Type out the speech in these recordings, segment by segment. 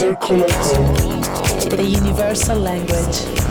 The universal language.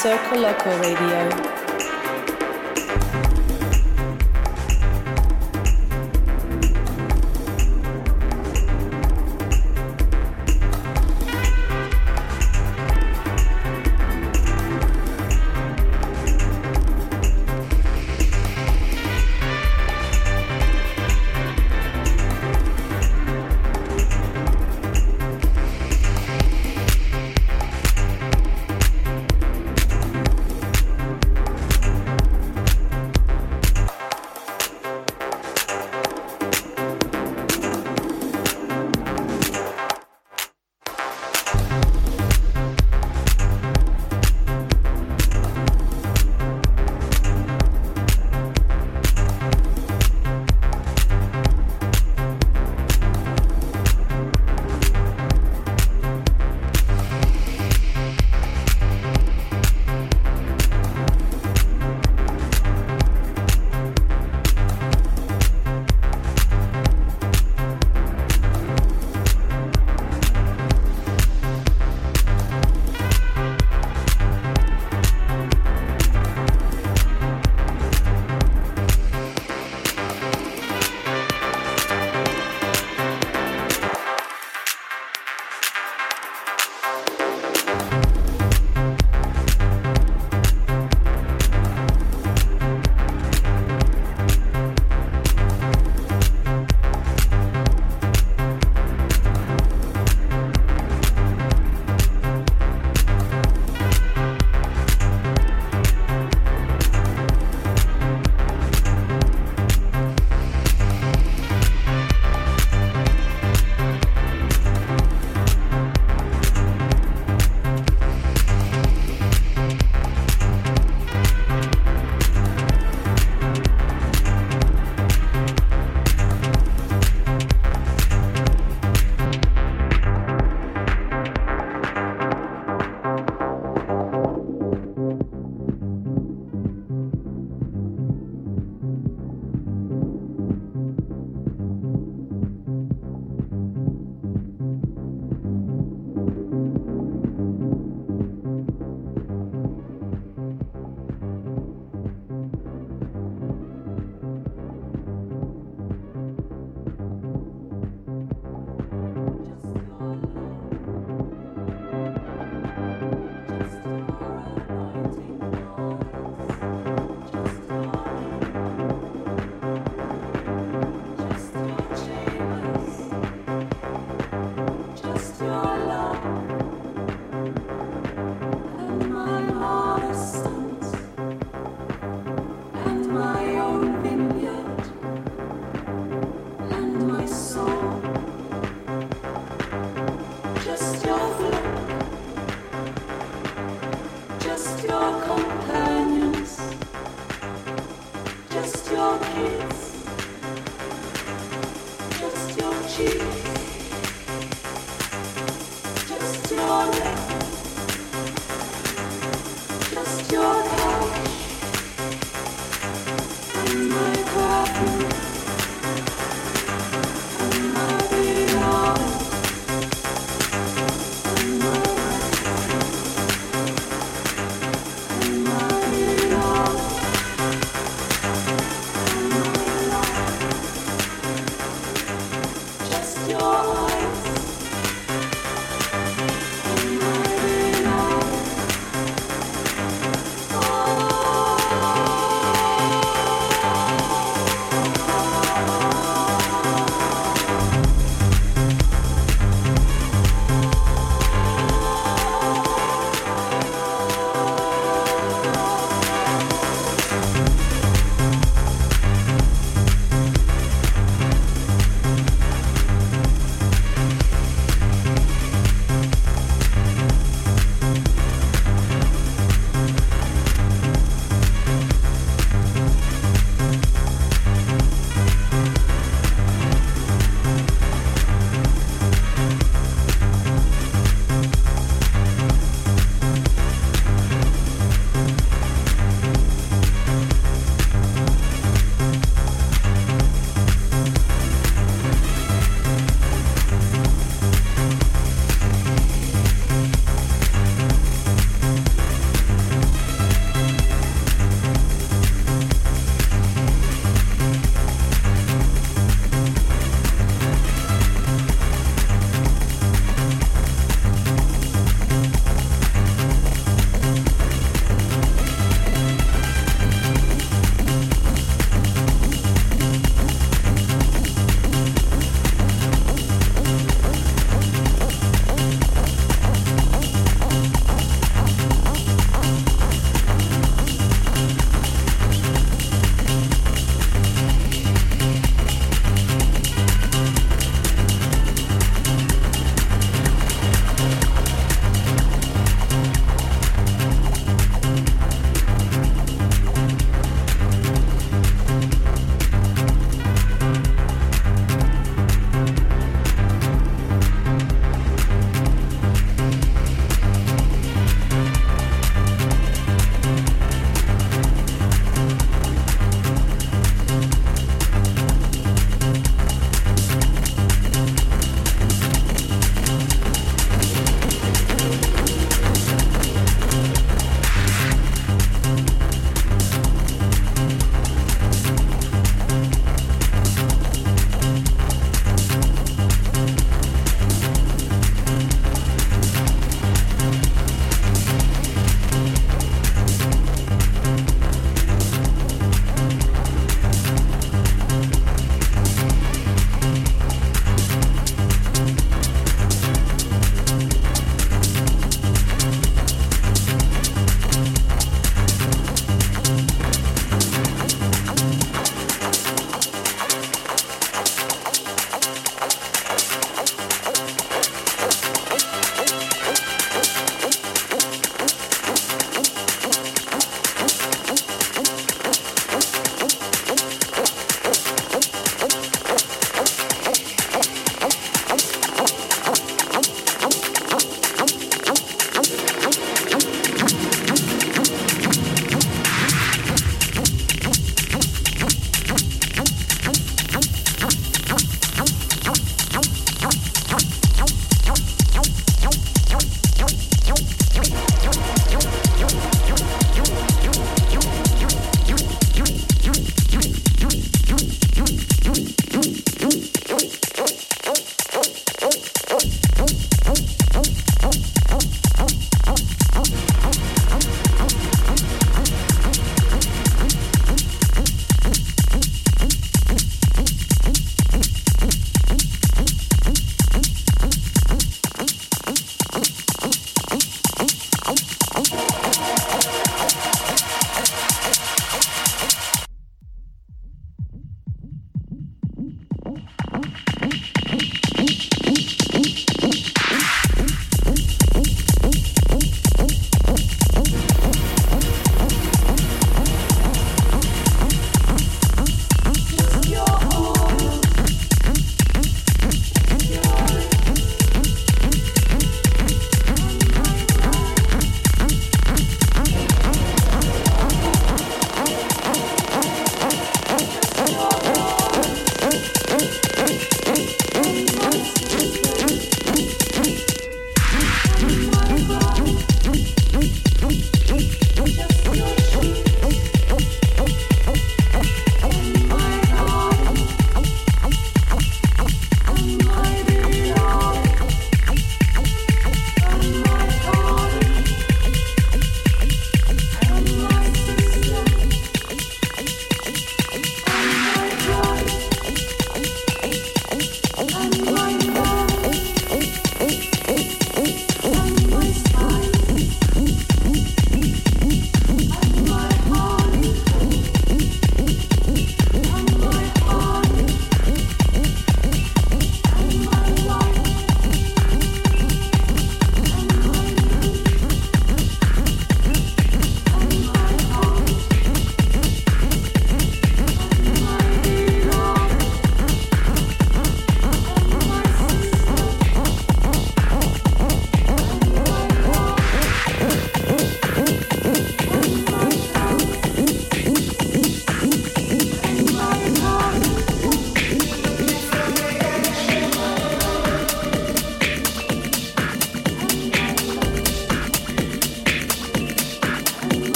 Circoloco Radio.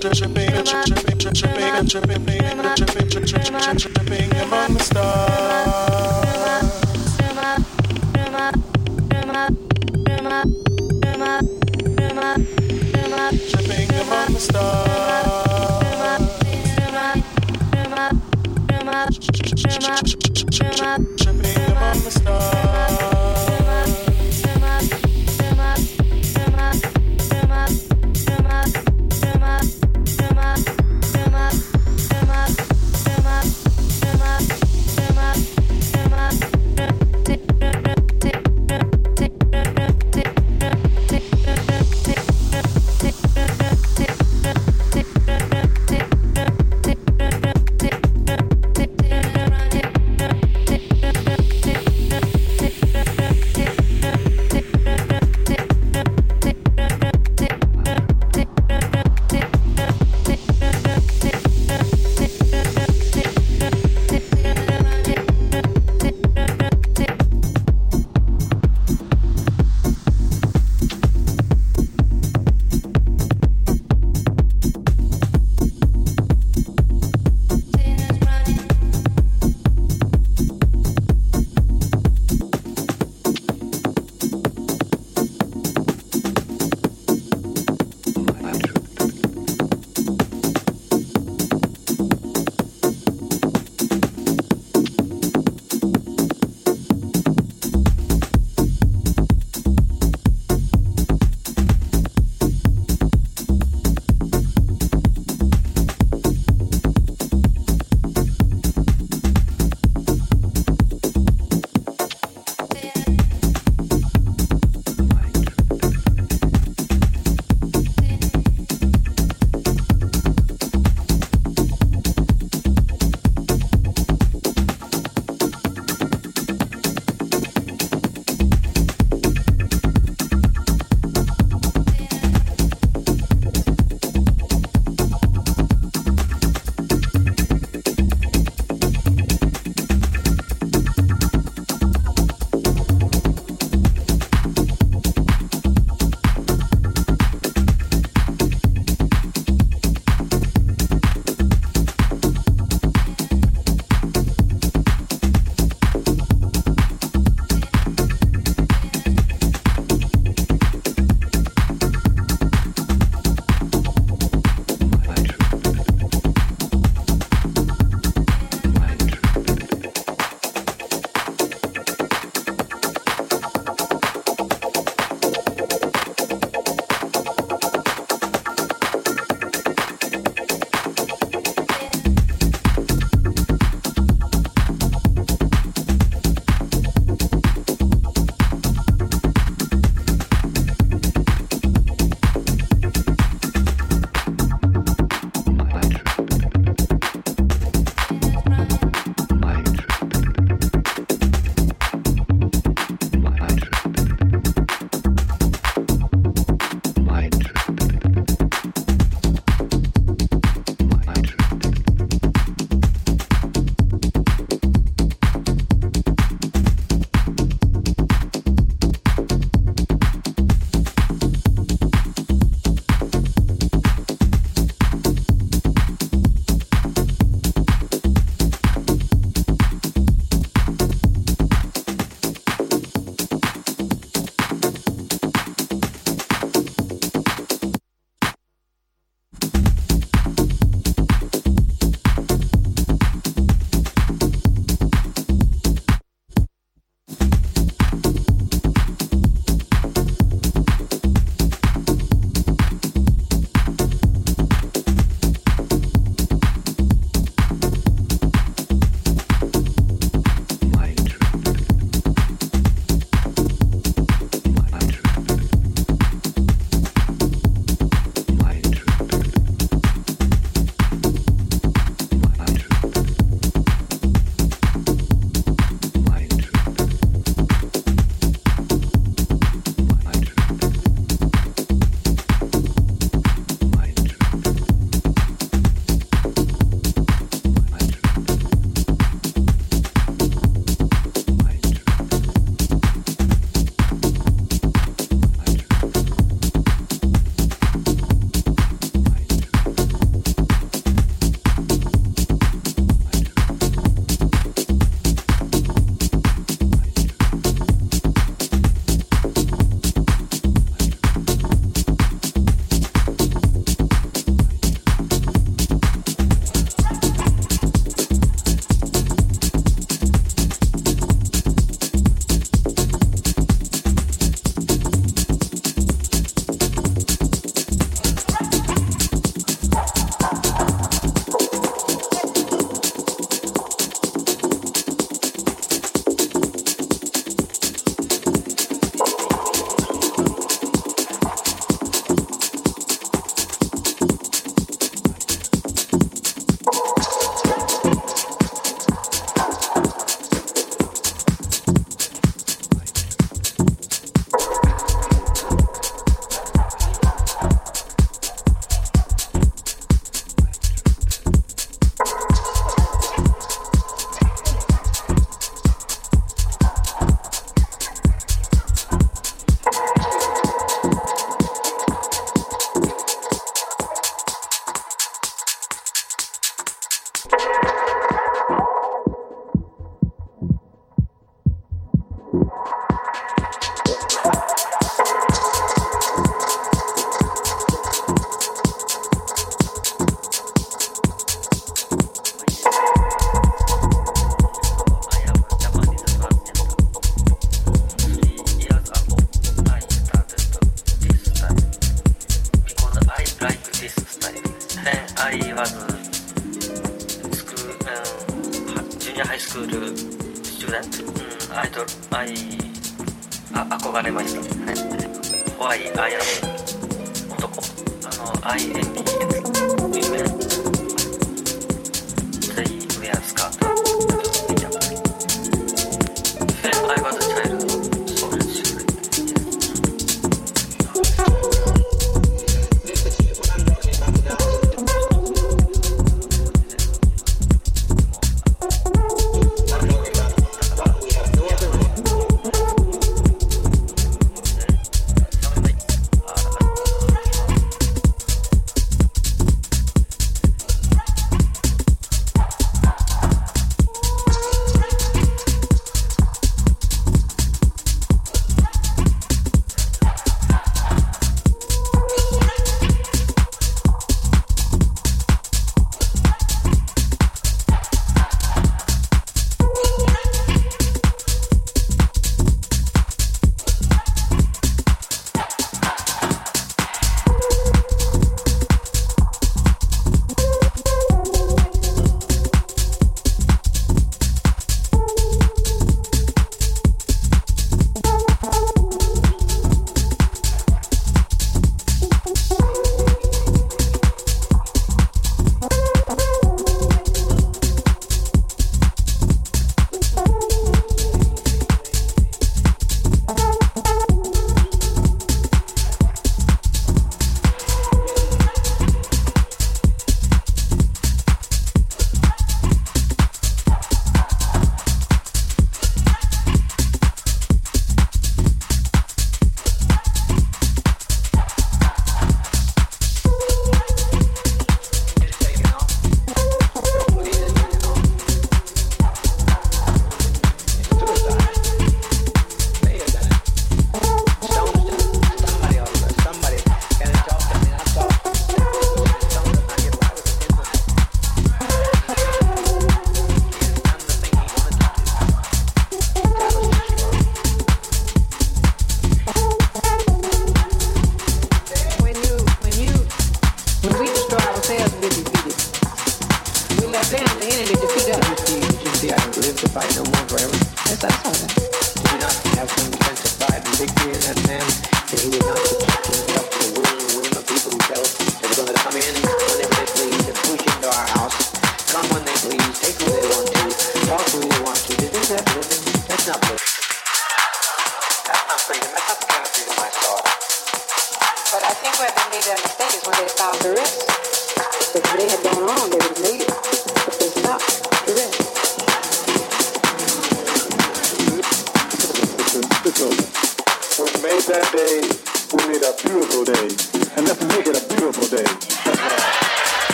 tripping, tripping, tripping, tripping, tripping, tripping, tripping,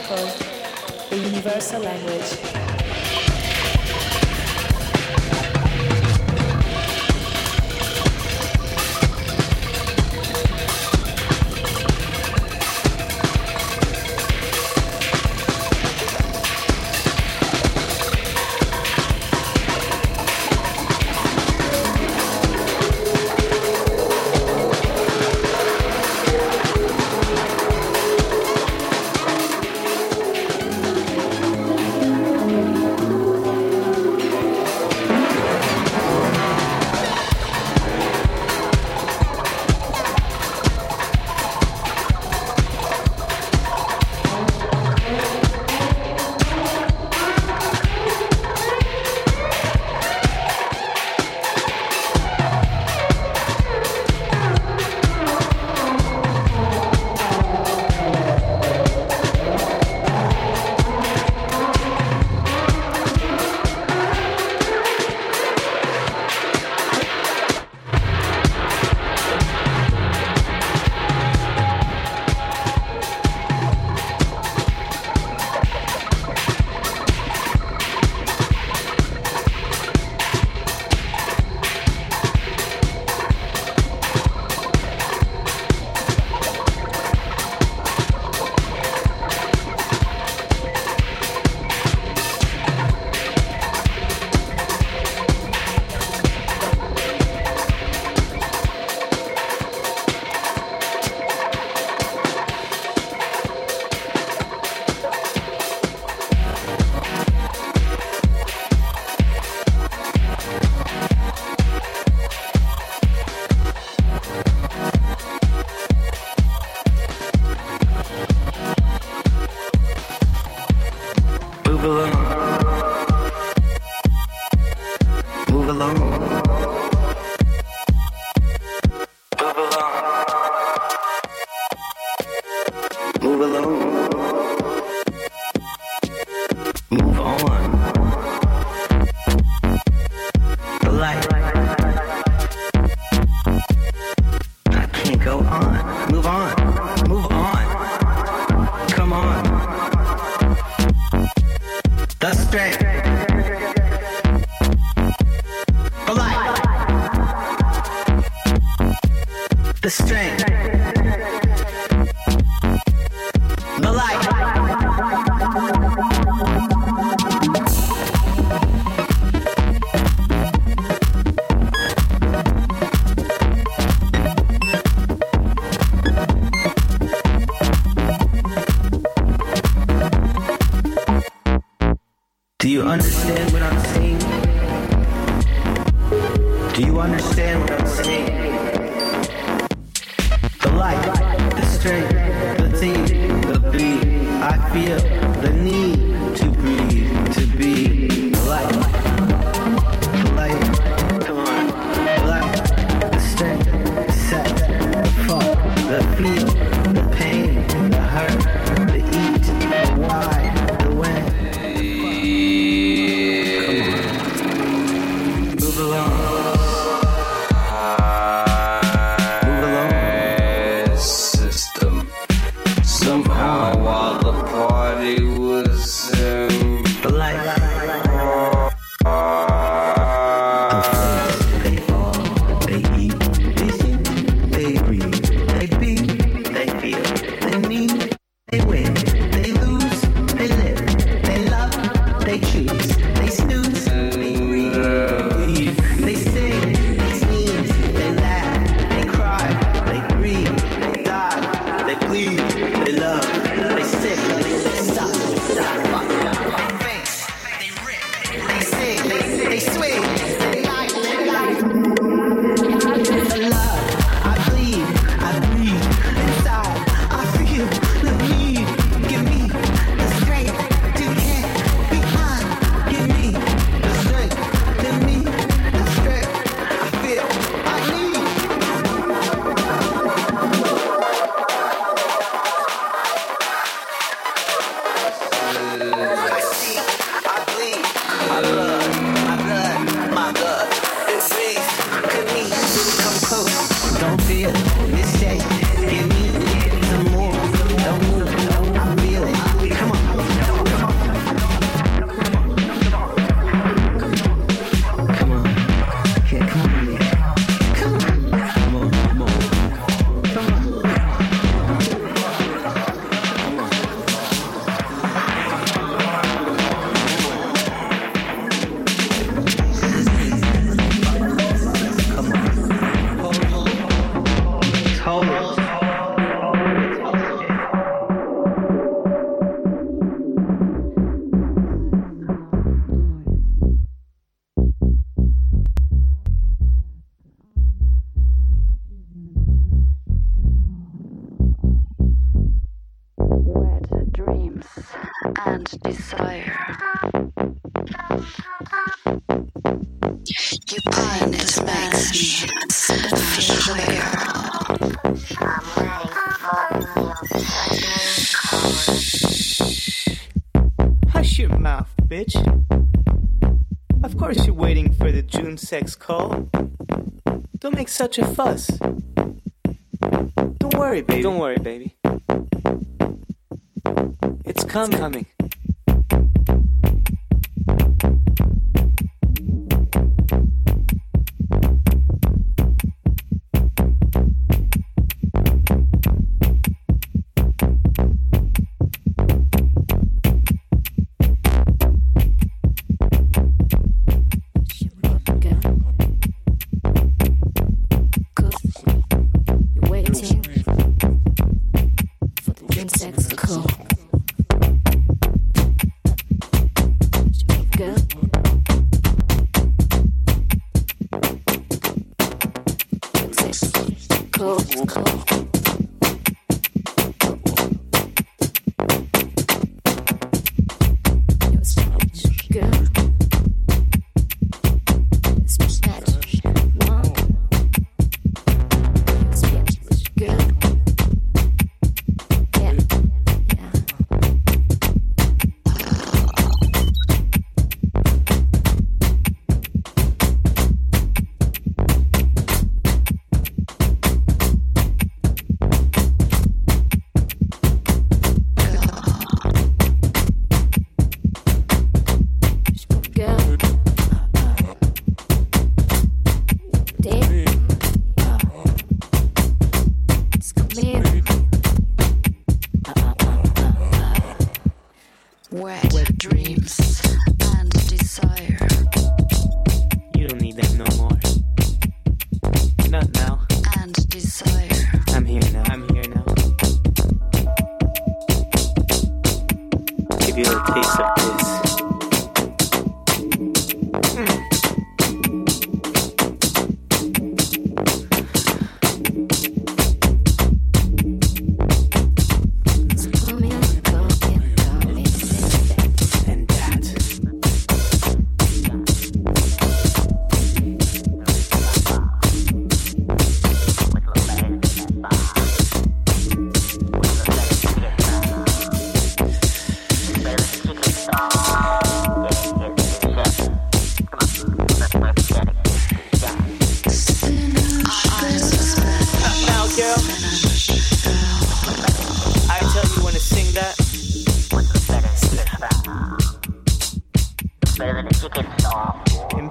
Loco, the universal language. you understand what I'm saying? Do you understand what I'm saying? The light, the strength, the theme, the beat, I feel. Hush your mouth, bitch. Of course you're waiting for the June sex call. Don't make such a fuss. Don't worry, baby. Don't worry, baby. It's coming. It's coming.